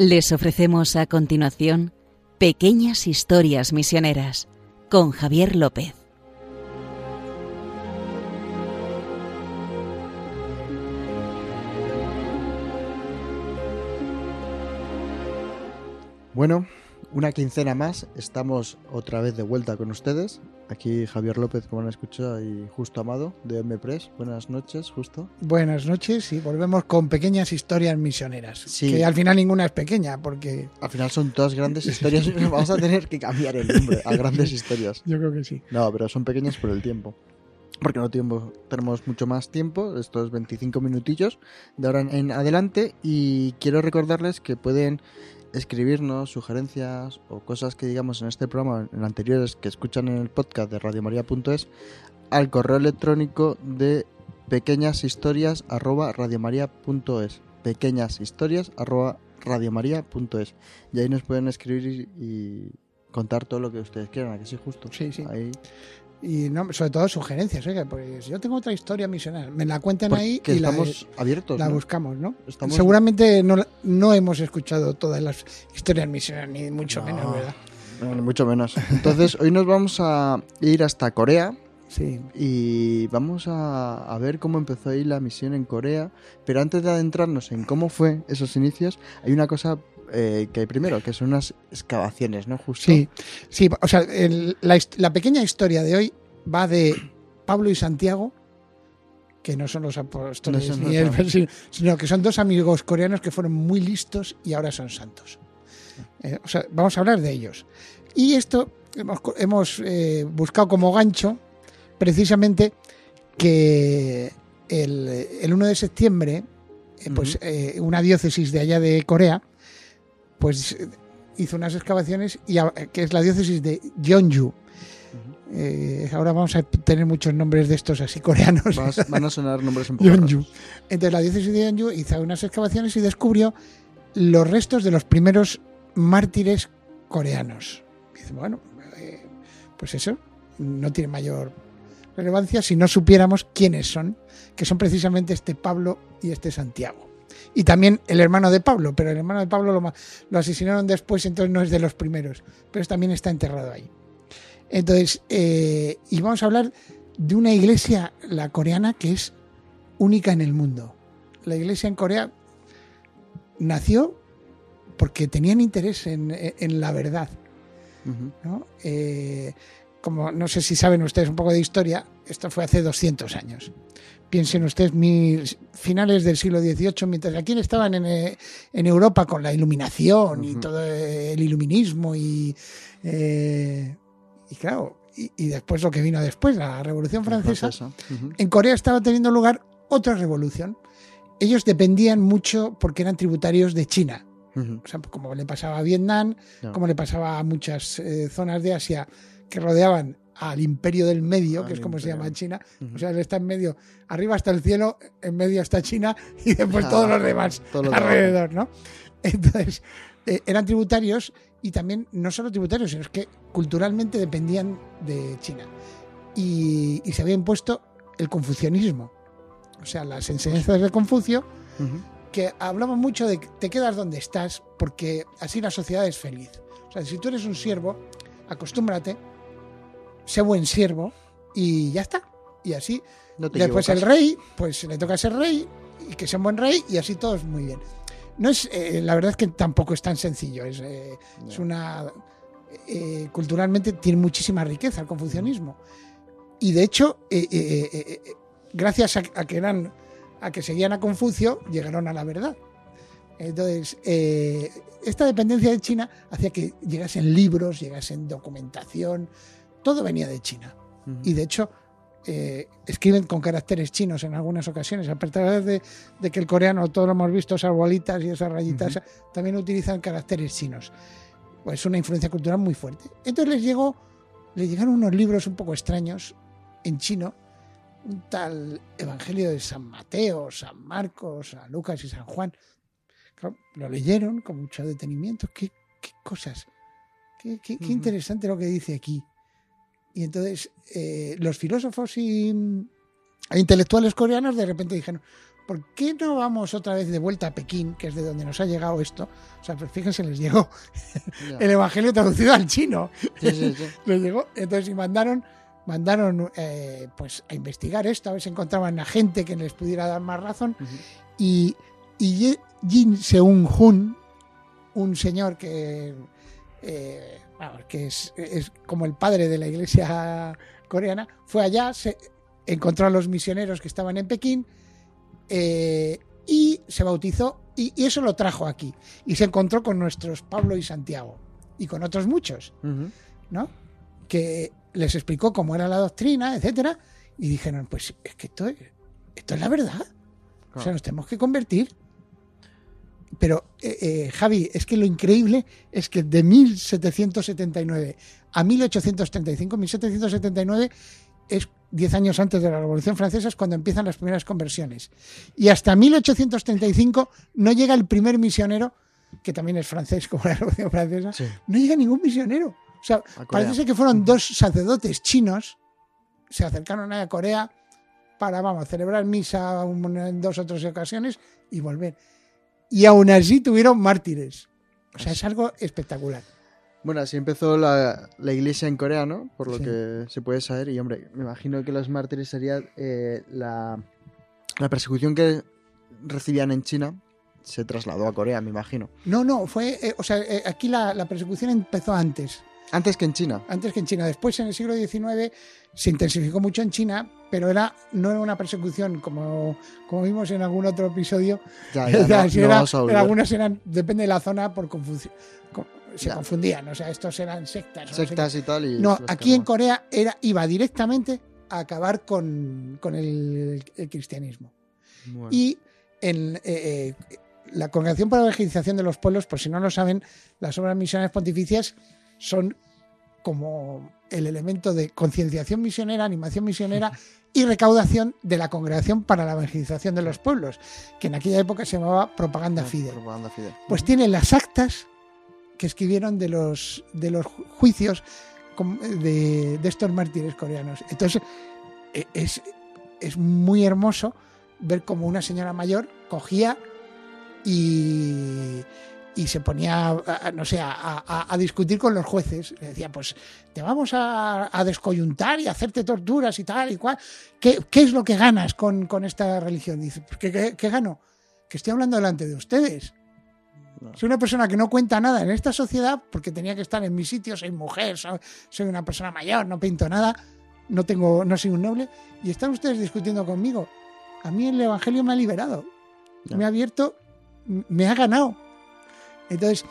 Les ofrecemos a continuación Pequeñas Historias Misioneras con Javier López. Bueno, una quincena más, estamos otra vez de vuelta con ustedes. Aquí Javier López, como han escuchado, y Justo Amado de M-Press. Buenas noches, Justo. Buenas noches y volvemos con pequeñas historias misioneras. Sí. Que al final ninguna es pequeña, porque Al final son todas grandes historias. Vamos a tener que cambiar el nombre a grandes historias. yo creo que sí. No, pero son pequeñas por el tiempo. Porque no tiempo, tenemos mucho más tiempo, estos 25 minutillos de ahora en adelante. Y quiero recordarles que pueden escribirnos sugerencias o cosas que digamos en este programa, en anteriores que escuchan en el podcast de radiomaria.es, al correo electrónico de pequeñas historias arroba radiomaria.es. Pequeñas historias arroba radiomaria.es. Y ahí nos pueden escribir y, y contar todo lo que ustedes quieran, ¿a que sí, justo? Sí, sí. Ahí. Y no, sobre todo sugerencias, oiga, pues yo tengo otra historia misionera. Me la cuentan Porque ahí y la, estamos abiertos. la ¿no? buscamos, ¿no? Estamos- Seguramente no, no hemos escuchado todas las historias misioneras, ni mucho No. menos, ¿verdad? No, ni mucho menos. Entonces, hoy nos vamos a ir hasta Corea Sí. y vamos a, a ver cómo empezó ahí la misión en Corea. Pero antes de adentrarnos en cómo fue esos inicios, hay una cosa eh, que hay primero, que son unas excavaciones, ¿no? Justo. Sí, sí, o sea, el- la, la pequeña historia de hoy va de Pablo y Santiago, que no son los apóstoles, No son ni el- sino- que son dos amigos coreanos que fueron muy listos y ahora son santos. Eh, o sea, vamos a hablar de ellos. Y esto hemos, hemos eh, buscado como gancho precisamente que el, el 1 de septiembre, eh, pues eh, una diócesis de allá de Corea, pues hizo unas excavaciones, y, que es la diócesis de Jeonju. Eh, ahora vamos a tener muchos nombres de estos así coreanos. Vas- van a sonar nombres un poco raros. Entonces la diócesis de Yeonju hizo unas excavaciones y descubrió los restos de los primeros mártires coreanos. Dice, bueno, eh, pues eso no tiene mayor relevancia si no supiéramos quiénes son, que son precisamente este Pablo y este Santiago. Y también el hermano de Pablo, pero el hermano de Pablo lo, asesinaron después, entonces no es de los primeros, pero también está enterrado ahí. Entonces, eh, y vamos a hablar de una iglesia, la coreana, que es única en el mundo. La iglesia en Corea nació porque tenían interés en, en la verdad. ¿no? Eh, como no sé si saben ustedes un poco de historia, esto fue hace 200 años. Piensen ustedes, mis finales del siglo XVIII, mientras aquí estaban en, eh, en Europa con la iluminación y todo el iluminismo y, eh, y claro, y, y después lo que vino después, la Revolución Francesa, en Corea estaba teniendo lugar otra revolución. Ellos dependían mucho porque eran tributarios de China. Ujú. O sea, como le pasaba a Vietnam, como le pasaba a muchas eh, zonas de Asia que rodeaban al imperio del medio, que es como se llama China. Ujú. O sea, él está en medio, arriba está el cielo, en medio está China y después Ah, todos los demás todo lo alrededor, ¿no? Entonces, eh, eran tributarios y también no solo tributarios, sino que culturalmente dependían de China. Y, y se había impuesto el confucianismo. O sea, las enseñanzas de Confucio que hablaban mucho de que te quedas donde estás porque así la sociedad es feliz. O sea, si tú eres un siervo, acostúmbrate, sé buen siervo y ya está. Y así, No te después el equivocas. rey, pues le toca ser rey y que sea un buen rey y así todo es muy bien. No es, eh, la verdad es que tampoco es tan sencillo. Es, eh, es una eh, culturalmente tiene muchísima riqueza el confucianismo. Y de hecho, eh, eh, eh, gracias a, a que eran a que seguían a Confucio, llegaron a la verdad. Entonces, esta dependencia de China hacía que llegasen libros, llegasen documentación, todo venía de China. Y de hecho, eh, escriben con caracteres chinos en algunas ocasiones, a pesar de, de que el coreano, todos lo hemos visto, esas bolitas y esas rayitas, también utilizan caracteres chinos. Pues una influencia cultural muy fuerte. Entonces les llegó, les llegaron unos libros un poco extraños en chino, un tal Evangelio de San Mateo, San Marcos, San Lucas y San Juan. Claro, lo leyeron con mucho detenimiento. ¿Qué, qué cosas? Qué, qué- interesante lo que dice aquí. Y entonces eh, los filósofos y e intelectuales coreanos de repente dijeron, ¿por qué no vamos otra vez de vuelta a Pekín, que es de donde nos ha llegado esto? O sea, pues fíjense, les llegó el Evangelio traducido al chino. Sí, sí, sí. Les llegó, entonces y mandaron, mandaron eh, pues a investigar esto, a ver si encontraban a gente que les pudiera dar más razón. Y, y Jin Seung Hun, un señor que, eh, vamos, que es, es como el padre de la iglesia coreana, fue allá, se encontró a los misioneros que estaban en Pekín eh, y se bautizó y, y eso lo trajo aquí. Y se encontró con nuestros Pablo y Santiago y con otros muchos. ¿no? Que les explicó cómo era la doctrina, etcétera, y dijeron, pues es que esto, es- esto es la verdad. O sea, nos tenemos que convertir. Pero, eh, eh, Javi, es que lo increíble es que de 1779 a 1835, 1779 es 10 años antes de la Revolución Francesa, es cuando empiezan las primeras conversiones. Y hasta 1835 no llega el primer misionero, que también es francés como la Revolución Francesa, Sí. no llega ningún misionero. O sea, parece ser que fueron dos sacerdotes chinos, se acercaron a Corea para, vamos, celebrar misa en dos o tres ocasiones y volver. Y aún así tuvieron mártires. O sea, es algo espectacular. Bueno, así empezó la, la iglesia en Corea, ¿no? Por lo Sí. que se puede saber. Y hombre, me imagino que los mártires sería eh, la, la persecución que recibían en China se trasladó a Corea, me imagino. No, no, fue, eh, o sea, eh, aquí la, la persecución empezó antes, Antes que en China. antes que en China. Después, en el siglo XIX, se intensificó mucho en China, pero era, no era una persecución como, como vimos en algún otro episodio, Ya, ya, no- si no era- vamos a volver. algunas eran, depende de la zona, por confusión. Se Ya. confundían, o sea, estos eran sectas. no sé. Sectas y tal. Y No, aquí en. Corea era, iba directamente a acabar con, con el, el cristianismo. Bueno. Y en eh, eh, la Congregación para la Evangelización de los Pueblos, por si no lo saben, las obras misionales pontificias son como el elemento de concienciación misionera, animación misionera y recaudación de la Congregación para la Evangelización de los Pueblos, que en aquella época se llamaba Propaganda Ah, Fide. propaganda fide. Pues tiene las actas que escribieron de los, de los ju- juicios de, de estos mártires coreanos. Entonces, e- es, es muy hermoso ver cómo una señora mayor cogía y, y se ponía, no sé, a, a- a discutir con los jueces. Le decía, pues te vamos a, a descoyuntar y hacerte torturas y tal y cual. ¿Qué, qué es lo que ganas con, con esta religión? Dice, pues, ¿qué, qué- qué gano? Que estoy hablando delante de ustedes. No. Soy una persona que no cuenta nada en esta sociedad porque tenía que estar en mi sitio, soy mujer, soy, soy una persona mayor, no pinto nada, no tengo, no soy un noble, y están ustedes discutiendo conmigo. A mí el Evangelio me ha liberado, Ya. me ha abierto, me ha ganado. Entonces,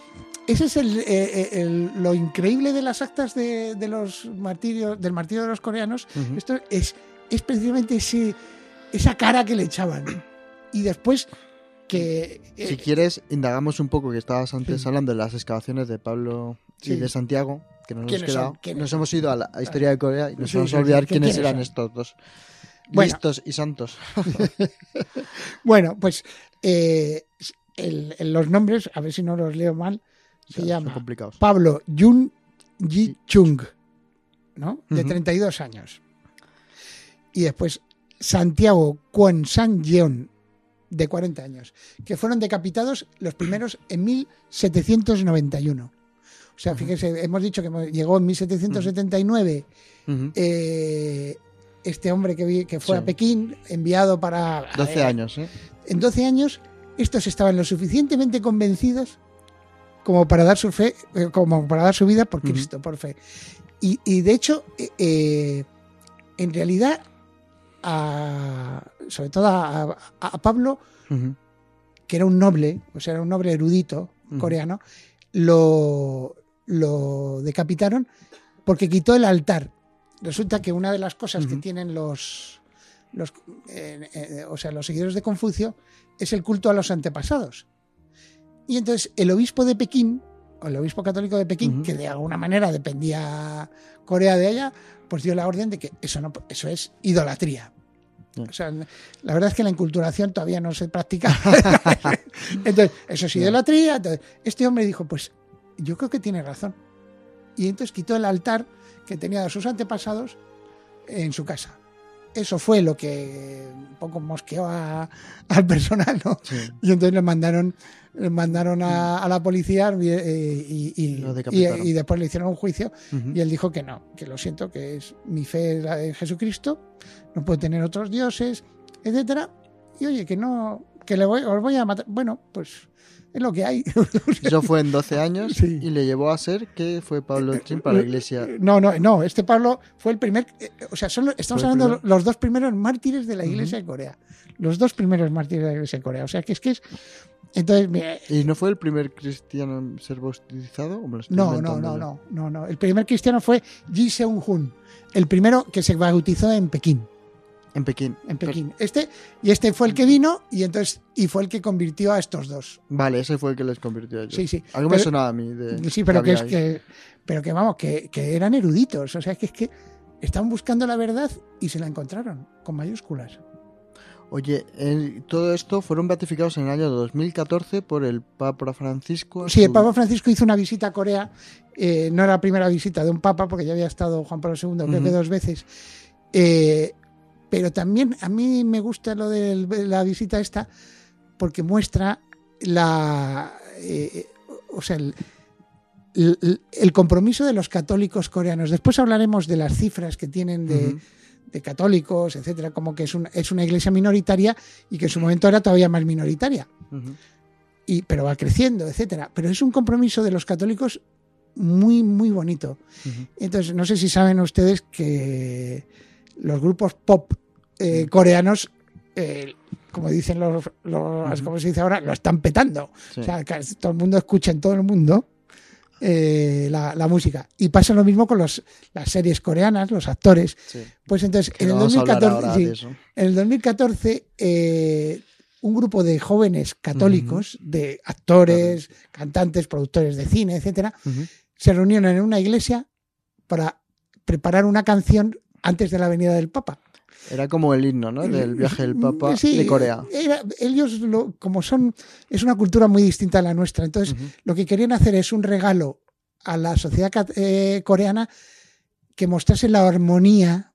ese es el, eh, eh, el- lo increíble de las actas de, de los martirios, del martirio de los coreanos. Esto es, es precisamente ese, esa cara que le echaban. Y después que... eh, Si quieres, indagamos un poco, que estabas antes Sí. hablando de las excavaciones de Pablo y de Santiago, que no nos hemos quedado. ¿Quiénes Nos hemos ido a la a historia de Corea y nos Sí, vamos a olvidar quiénes ¿Quiénes eran son? estos dos. Bueno. Listos y santos. Bueno, pues eh, el- el- los nombres, a ver si no los leo mal, se llama. Pablo Yun Ji Chung, ¿no? De Ujú. 32 años. Y después Santiago Kwon San Yeon, de 40 años, que fueron decapitados los primeros en 1791. O sea, Ujú. fíjese, hemos dicho que llegó en 1779 Ujú. eh, este hombre que, vi- que fue Sí. a Pekín, enviado para... a 12 ver, años, ¿eh? en 12 años, estos estaban lo suficientemente convencidos como para dar su fe, eh, como para dar su vida por. Cristo, por fe. Y, y de hecho, eh, eh, en realidad, a- sobre todo a, a- a Pablo, que era un noble, o sea, era un noble erudito coreano, lo, lo decapitaron porque quitó el altar. Resulta que una de las cosas que tienen los, los eh, eh, o sea, los seguidores de Confucio es el culto a los antepasados. Y entonces el obispo de Pekín, o el obispo católico de Pekín, que de alguna manera dependía Corea de allá, pues dio la orden de que eso no, eso es idolatría. O sea, la verdad es que la inculturación todavía no se practica. entonces, eso es idolatría. Entonces, este hombre dijo, pues yo creo que tiene razón. Y entonces quitó el altar que tenía de sus antepasados en su casa. Eso fue lo que un poco mosqueó a- al personal, ¿no? Sí. Y entonces le mandaron, le mandaron a, a la policía eh, y, y- Lo y- después le hicieron un juicio y él dijo que no, que lo siento, que es mi fe es la de Jesucristo, no puedo tener otros dioses, etcétera. Y oye, que no, que le voy, os voy a matar. Bueno, pues es lo que hay. Eso fue en 12 años Sí. y le llevó a ser que fue Pablo Trin para la iglesia. No, no, no. Este Pablo fue el primer. eh, O sea, son, estamos hablando de los dos primeros mártires de la iglesia de Corea. Los dos primeros mártires de la iglesia de Corea. O sea, que es que es. Entonces, mira, ¿Y no fue el primer cristiano en ser bautizado? ¿O me lo estoy no, no, no, no, no, no. El primer cristiano fue Ji Seung-hun. El primero que se bautizó en Pekín. En Pekín. En Pekín. Este, y este fue el que vino y entonces y fue el que convirtió a estos dos. Vale, ese fue el que les convirtió a ellos. Sí, sí. Algo me Pero- sonaba a mí. De, Sí, pero que es que, pero que vamos, que, que eran eruditos. O sea, que es que estaban buscando la verdad y se la encontraron con mayúsculas. Oye, el- todo esto fueron beatificados en el año 2014 por el Papa Francisco. Sí, el Papa Francisco hizo una visita a Corea. eh, no era la primera visita de un papa, porque ya había estado Juan Pablo II, creo que dos veces. Eh, pero también a mí me gusta lo de la visita esta, porque muestra la. eh, o sea, el, el- el compromiso de los católicos coreanos. Después hablaremos de las cifras que tienen de, católicos, etcétera, como que es, un- es una iglesia minoritaria y que en su momento era todavía más minoritaria y, pero va creciendo, etcétera. Pero es un compromiso de los católicos muy, muy bonito. Entonces, no sé si saben ustedes que los grupos pop eh, coreanos, eh, como dicen los, como se dice ahora, lo están petando. Sí. O sea, que todo el mundo escucha en todo el mundo eh, la, la música. Y pasa lo mismo con los, las series coreanas, los actores. sí. Pues entonces, en el no vamos a hablar 2014, ahora sí, de eso. en el 2014, eh, un grupo de jóvenes católicos, de actores, cantantes, productores de cine, etcétera, se reunieron en una iglesia para preparar una canción antes de la venida del Papa. Era como el himno, ¿no? Del viaje del Papa Sí, de Corea. era- ellos, lo- como son, es una cultura muy distinta a la nuestra. Entonces, lo que querían hacer es un regalo a la sociedad eh, coreana que mostrase la armonía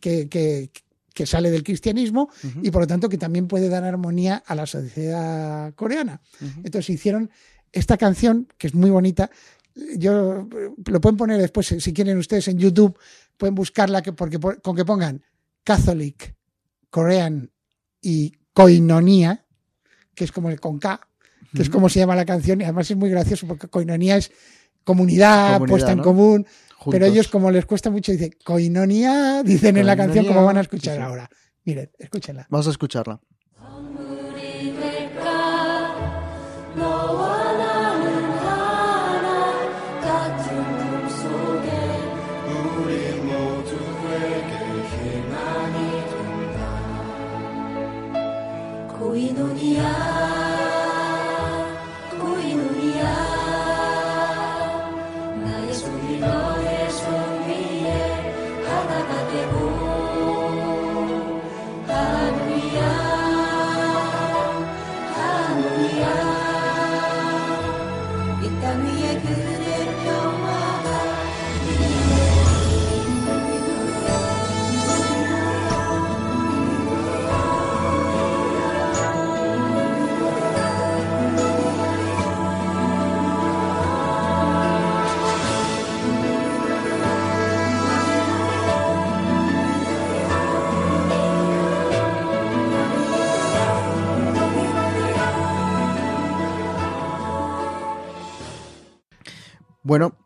que, que- que sale del cristianismo y por lo tanto que también puede dar armonía a la sociedad coreana. Entonces hicieron esta canción que es muy bonita. Yo lo pueden poner después si quieren ustedes en YouTube, pueden buscarla que porque por- con que pongan Catholic, Korean y Koinonia, que es como el con K, que es como se llama la canción y además es muy gracioso porque Koinonia es comunidad, Comunidad, puesta en común, pero ellos como les cuesta mucho dicen Koinonia, dicen en la canción como van a escuchar sí, sí. ahora. Miren, escúchenla. Vamos a escucharla. দুনিয়া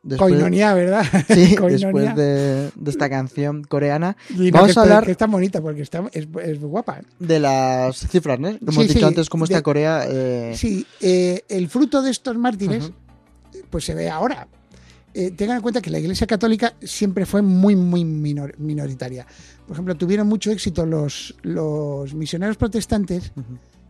después, ¿verdad? sí, después de, de esta canción coreana, Y Vamos a hablar- que está bonita porque está, es, es guapa. de las cifras, ¿no? Como Sí, he dicho sí, antes, cómo está Corea. eh, Sí, eh, el fruto de estos mártires, pues se ve ahora. Eh, tengan en cuenta que la Iglesia Católica siempre fue muy, muy minor- minoritaria. Por ejemplo, tuvieron mucho éxito los, los misioneros protestantes.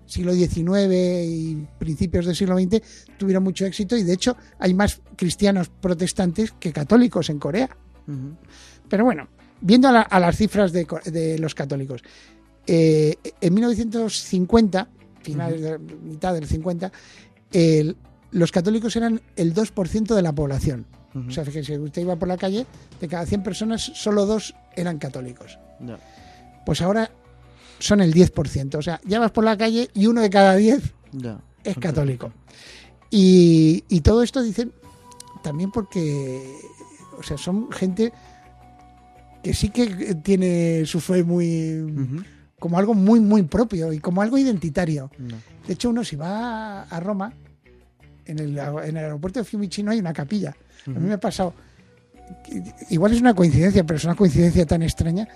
Siglo XIX y principios del siglo XX, tuvieron mucho éxito y de hecho hay más cristianos protestantes que católicos en Corea. Pero bueno, viendo a, la- a las cifras de, de los católicos, eh, en 1950, finales de mitad del 50, el- los católicos eran el 2% de la población. O sea, fíjese, usted iba por la calle, de cada 100 personas, solo dos eran católicos. Pues ahora son el 10%. O sea, ya vas por la calle y uno de cada 10 Ya. es católico. Y, y todo esto dicen también porque, o sea, son gente que sí que tiene su fe muy, como algo muy, muy propio y como algo identitario. No. De hecho, uno si va a Roma, en el, en el aeropuerto de Fiumicino hay una capilla. A mí me ha pasado, igual es una coincidencia, pero es una coincidencia tan extraña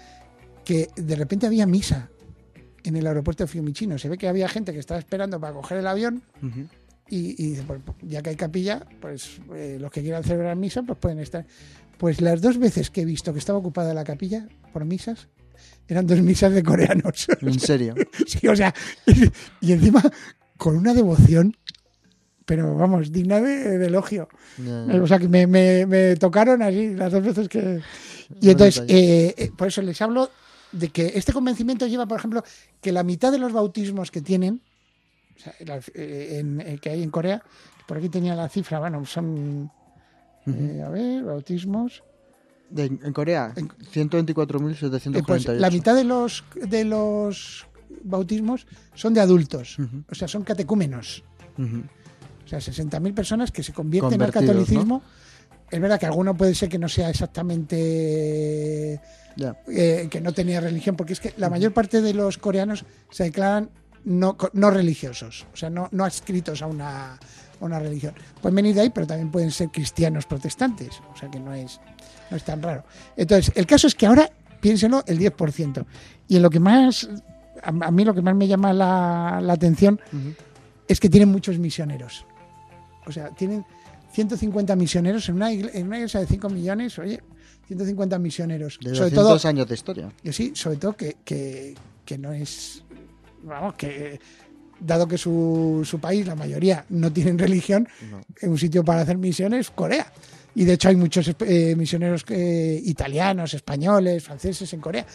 que de repente había misa en el aeropuerto de Fiumicino. Se ve que había gente que estaba esperando para coger el avión Ujú. y, y dice, pues, ya que hay capilla, pues eh, los que quieran celebrar misa, pues pueden estar. Pues las dos veces que he visto que estaba ocupada la capilla por misas, eran dos misas de coreanos. En serio. Sí, o sea, y encima con una devoción, pero vamos, digna de, de elogio. Ya, ya. O sea, que me, me- me tocaron así las dos veces que... Y entonces, eh, eh, por eso les hablo de que este convencimiento lleva, por ejemplo, que la mitad de los bautismos que tienen, o sea, la- eh, en- eh, que hay en Corea, por aquí tenía la cifra, bueno, son, eh, a ver, bautismos, De- en Corea, En- 124.748. Eh, pues la mitad de los, de los bautismos son de adultos, o sea, son catecúmenos. O sea, 60.000 personas que se convierten al catolicismo. Es verdad que alguno puede ser que no sea exactamente. Eh, que no tenía religión, porque es que la mayor parte de los coreanos se declaran no, no religiosos, o sea, no, no adscritos a una, a una religión. Pueden venir de ahí, pero también pueden ser cristianos protestantes, o sea que no es, no es tan raro. Entonces, el caso es que ahora, piénselo, el 10%. Y en lo que más, a, a mí lo que más me llama la, la atención es que tienen muchos misioneros. O sea, tienen 150 misioneros en una, igle- en una iglesia de 5 millones, oye, 150 misioneros. De sobre 200 todo, años de historia. sí, sobre todo que, que, que no es, vamos, que dado que su, su país, la mayoría, no tienen religión, No. en un sitio para hacer misiones, Corea. Y de hecho hay muchos eh, misioneros eh, italianos, españoles, franceses en Corea.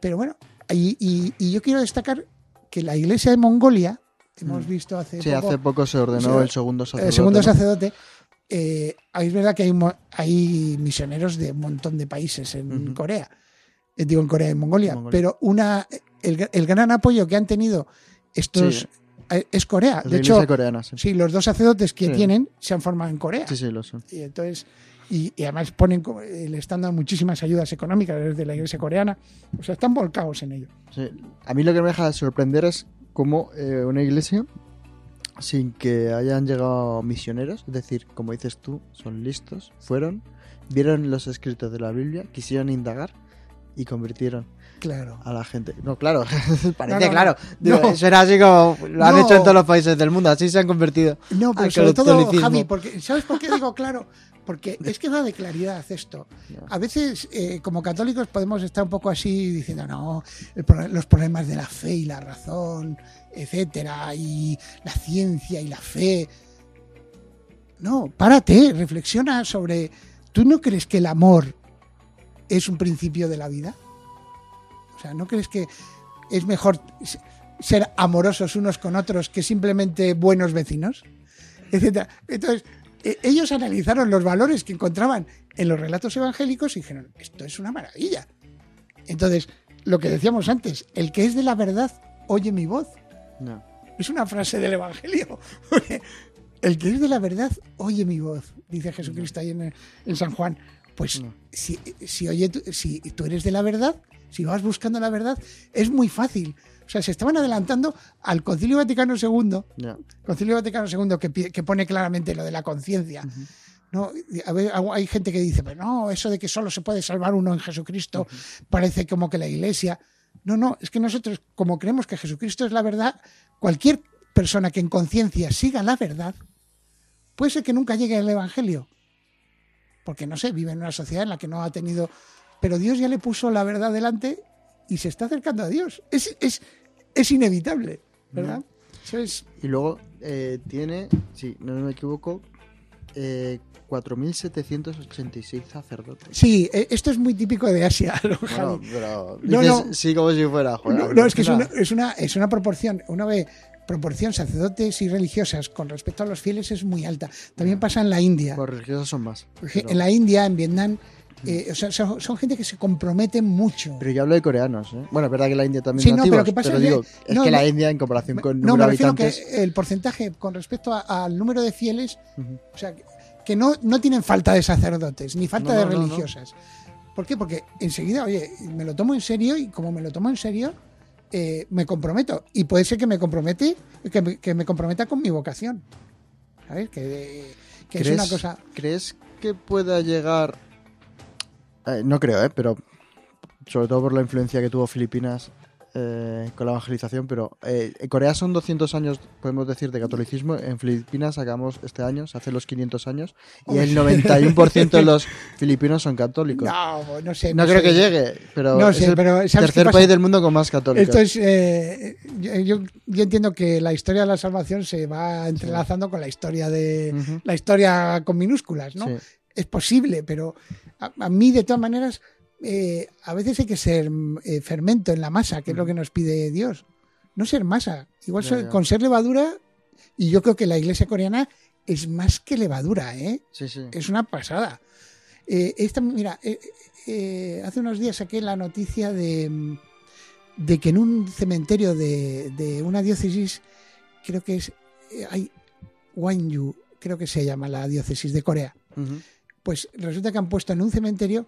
Pero bueno, y, y- y yo quiero destacar que la iglesia de Mongolia, hemos visto hace Mm. Sí, poco, hace poco se ordenó el segundo sacerdote. el segundo ¿no? Eh, es verdad que hay, hay misioneros de un montón de países en Ujú. Corea, eh, digo en Corea y Mongolia, Mongolia. pero una el, el gran apoyo que han tenido estos Sí. eh, es Corea. Es De hecho, coreana, sí. sí, los dos sacerdotes que Sí. tienen se han formado en Corea. Sí, sí, lo son. Y entonces, y, y además ponen, eh, le están dando muchísimas ayudas económicas desde la iglesia coreana. O sea, están volcados en ello. Sí. A mí lo que me deja de sorprender es cómo eh, una iglesia, sin que hayan llegado misioneros, es decir, como dices tú, son listos, fueron, vieron los escritos de la Biblia, quisieron indagar y convirtieron Claro. a la gente. No, claro, parece No, no, claro. Digo, No. Eso era así como lo han hecho en todos los países del mundo, así se han convertido. No, pero sobre todo. Javi, porque, ¿sabes por qué digo claro? Porque es que va de claridad esto. A veces, eh, como católicos, podemos estar un poco así diciendo, no, pro- los problemas de la fe y la razón, etcétera, y la ciencia y la fe. No, párate, reflexiona sobre. ¿Tú no crees que el amor es un principio de la vida? O sea, ¿no crees que es mejor ser amorosos unos con otros que simplemente buenos vecinos? Etcétera. Entonces, eh, ellos analizaron los valores que encontraban en los relatos evangélicos y dijeron, esto es una maravilla. Entonces, lo que decíamos antes, el que es de la verdad, oye mi voz. No. Es una frase del Evangelio. El que es de la verdad, oye mi voz, dice Jesucristo ahí en, en San Juan. Pues No. si, si, oye, tú- si tú eres de la verdad, si vas buscando la verdad, es muy fácil. O sea, se estaban adelantando al Concilio Vaticano II. Concilio Vaticano II que, pone claramente lo de la conciencia. ¿no? Y a ver, hay gente que dice, pero no, eso de que solo se puede salvar uno en Jesucristo, parece como que la iglesia. No, no, es que nosotros, como creemos que Jesucristo es la verdad, cualquier persona que en conciencia siga la verdad, puede ser que nunca llegue al Evangelio. Porque, no sé, vive en una sociedad en la que no ha tenido... Pero Dios ya le puso la verdad delante y se está acercando a Dios. Es, es, es inevitable, ¿verdad? Eso es... Y luego eh, tiene, si no me equivoco, eh, 4.786 sacerdotes. Sí, e- esto es muy típico de Asia, ¿no, Bueno, pero No, dices, no. sí como si fuera. joder, No, no, es que es una, es, una, es una proporción. Uno ve proporción sacerdotes y religiosas con respecto a los fieles es muy alta. También pasa en la India. Los religiosos son más. Pero- En la India, en Vietnam, Eh, o sea, son, son gente que se comprometen mucho. Pero yo hablo de coreanos, ¿eh? Bueno, es verdad que la India también Sí, es no, nativos, pero lo que pasa es digo, que- es no, que la. India en comparación con No, número me refiero que habitantes... el porcentaje con respecto a- al número de fieles, o sea, que- que no, no tienen falta de sacerdotes, ni falta No, de religiosas. ¿Por qué? Porque enseguida, oye, me lo tomo en serio y como me lo tomo en serio, eh, me comprometo. Y puede ser que me compromete, que me, que me comprometa con mi vocación. ¿Sabes? Que, que es ¿Crees- una cosa. ¿Crees que pueda llegar... eh, no creo, ¿eh? Pero sobre todo por la influencia que tuvo Filipinas eh, con la evangelización, pero eh, en Corea son 200 años, podemos decir, de catolicismo. En Filipinas sacamos este año, se hace los 500 años, y el 91% de los filipinos son católicos. No, No, no sé. creo sé. que llegue, pero No es sé, el pero ¿sabes qué tercer país del mundo con más católicos. Esto es. eh, yo, entiendo que la historia de la salvación se va entrelazando con la historia de. La historia con minúsculas, ¿no? Sí. Es posible, pero a, a mí, de todas maneras, eh, a veces hay que ser mm, eh, fermento en la masa, que es lo que nos pide Dios. No ser masa. Igual con ser levadura, y yo creo que la iglesia coreana es más que levadura, ¿eh? Sí, sí. es una pasada. Eh, esta, mira, hace unos días saqué la noticia de, mm, de que en un cementerio de, de una diócesis, creo que es, hay Wanyu, creo que se llama la diócesis de Corea, pues resulta que han puesto en un cementerio,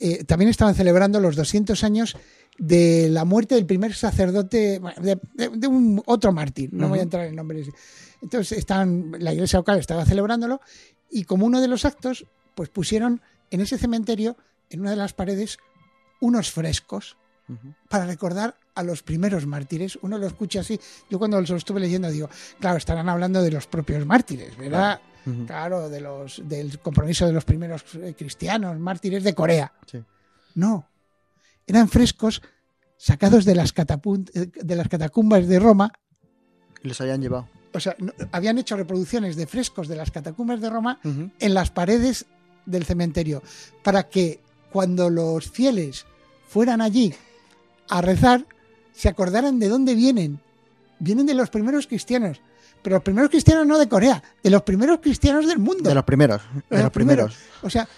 eh, también estaban celebrando los 200 años de la muerte del primer sacerdote, de, de- de un otro mártir, no voy a entrar en nombres. Entonces estaban, la iglesia local estaba celebrándolo y como uno de los actos, pues pusieron en ese cementerio, en una de las paredes, unos frescos para recordar a los primeros mártires. Uno lo escucha así. Yo cuando lo estuve leyendo digo, claro, estarán hablando de los propios mártires, ¿verdad? Claro, de los, del compromiso de los primeros eh, cristianos, mártires de Corea. Sí. No, eran frescos sacados de las, eh, de las catacumbas de Roma. Y los hayan llevado. O sea, no- habían hecho reproducciones de frescos de las catacumbas de Roma en las paredes del cementerio para que cuando los fieles fueran allí a rezar se acordaran de dónde vienen. Vienen de los primeros cristianos, pero los primeros cristianos no de Corea, de los primeros cristianos del mundo. De los primeros. De los primeros. O sea,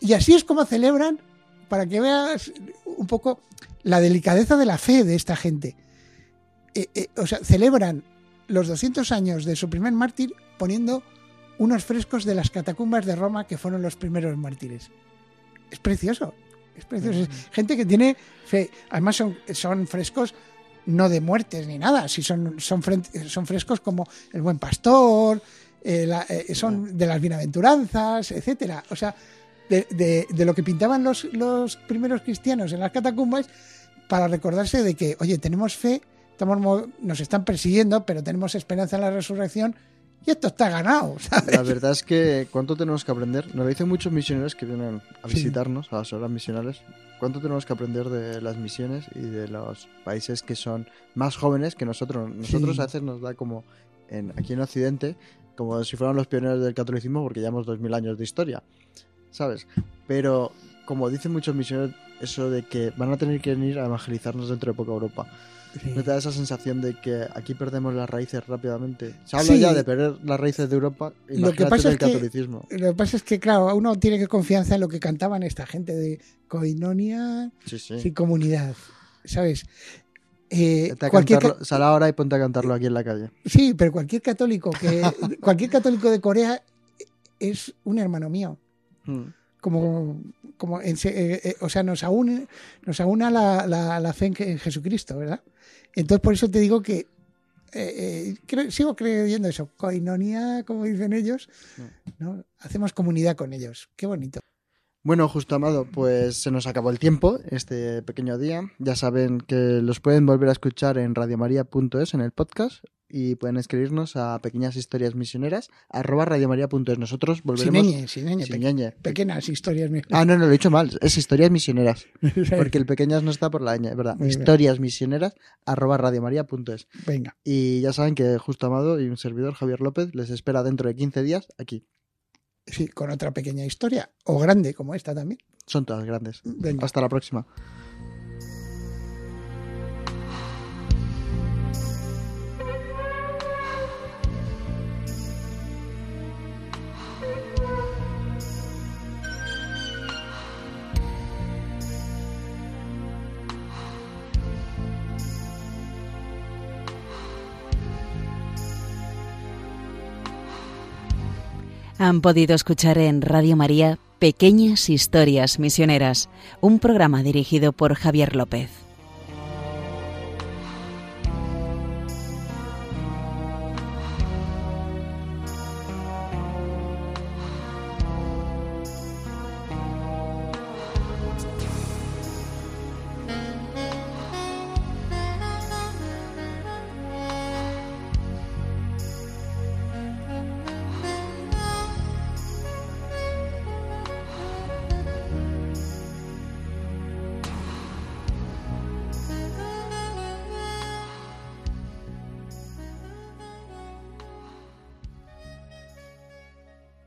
y así es como celebran para que veas un poco la delicadeza de la fe de esta gente. Eh, eh, o sea, celebran los 200 años de su primer mártir poniendo unos frescos de las catacumbas de Roma que fueron los primeros mártires. Es precioso, es precioso. Es gente que tiene fe. Además son, son frescos no de muertes ni nada, si son, son, son frescos como el buen pastor, eh, la- eh, son de las bienaventuranzas, etcétera. O sea, de, de- de lo que pintaban los, los primeros cristianos en las catacumbas para recordarse de que, oye, tenemos fe, estamos, mo- nos están persiguiendo, pero tenemos esperanza en la resurrección y esto está ganado. ¿sabes? La verdad es que cuánto tenemos que aprender. Nos lo dicen muchos misioneros que vienen a Sí. visitarnos, a las horas misionales. Cuánto tenemos que aprender de las misiones y de los países que son más jóvenes que nosotros. Nosotros Sí. a veces nos da como en, aquí en Occidente, como si fueran los pioneros del catolicismo porque llevamos dos mil años de historia, ¿sabes? Pero como dicen muchos misioneros, eso de que van a tener que venir a evangelizarnos dentro de poco a Europa. ¿No te da esa sensación de que aquí perdemos las raíces rápidamente? Se habla Sí. ya de perder las raíces de Europa. Lo que pasa del es que- catolicismo. Lo que pasa es que, claro, uno tiene que confianza en lo que cantaban esta gente de coinonia Sí, sí. y comunidad, ¿sabes? Eh, a cualquier cantarlo- ca- Sal ahora y ponte a cantarlo aquí en la calle. sí, pero cualquier católico que cualquier católico de Corea es un hermano mío. Mm. Como, como en se- eh, eh, o sea, nos aúne, nos aúna la, la, la fe en, Jesucristo, ¿verdad? Entonces, por eso te digo que eh, eh, creo- sigo creyendo eso, coinonía, como dicen ellos, ¿no? Hacemos comunidad con ellos. Qué bonito. Bueno, justo amado, pues se nos acabó el tiempo este pequeño día. Ya saben que los pueden volver a escuchar en radiomaria.es en el podcast y pueden escribirnos a pequeñas historias misioneras arroba radiomaria.es. Nosotros Sin volveremos. sin ñeñe, Sin pe- ñeñe. pequeñas historias. mías. Ah, no, no, lo he dicho mal. Es historias misioneras. Porque el pequeñas no está por la ñ, es verdad. Muy bien. Historias misioneras arroba radiomaria.es. Venga, Y ya saben que Justo Amado y un servidor, Javier López, les espera dentro de 15 días aquí. sí, con otra pequeña historia, o grande como esta también. Son todas grandes. Venga. Hasta la próxima. Han podido escuchar en Radio María Pequeñas Historias Misioneras, un programa dirigido por Javier López.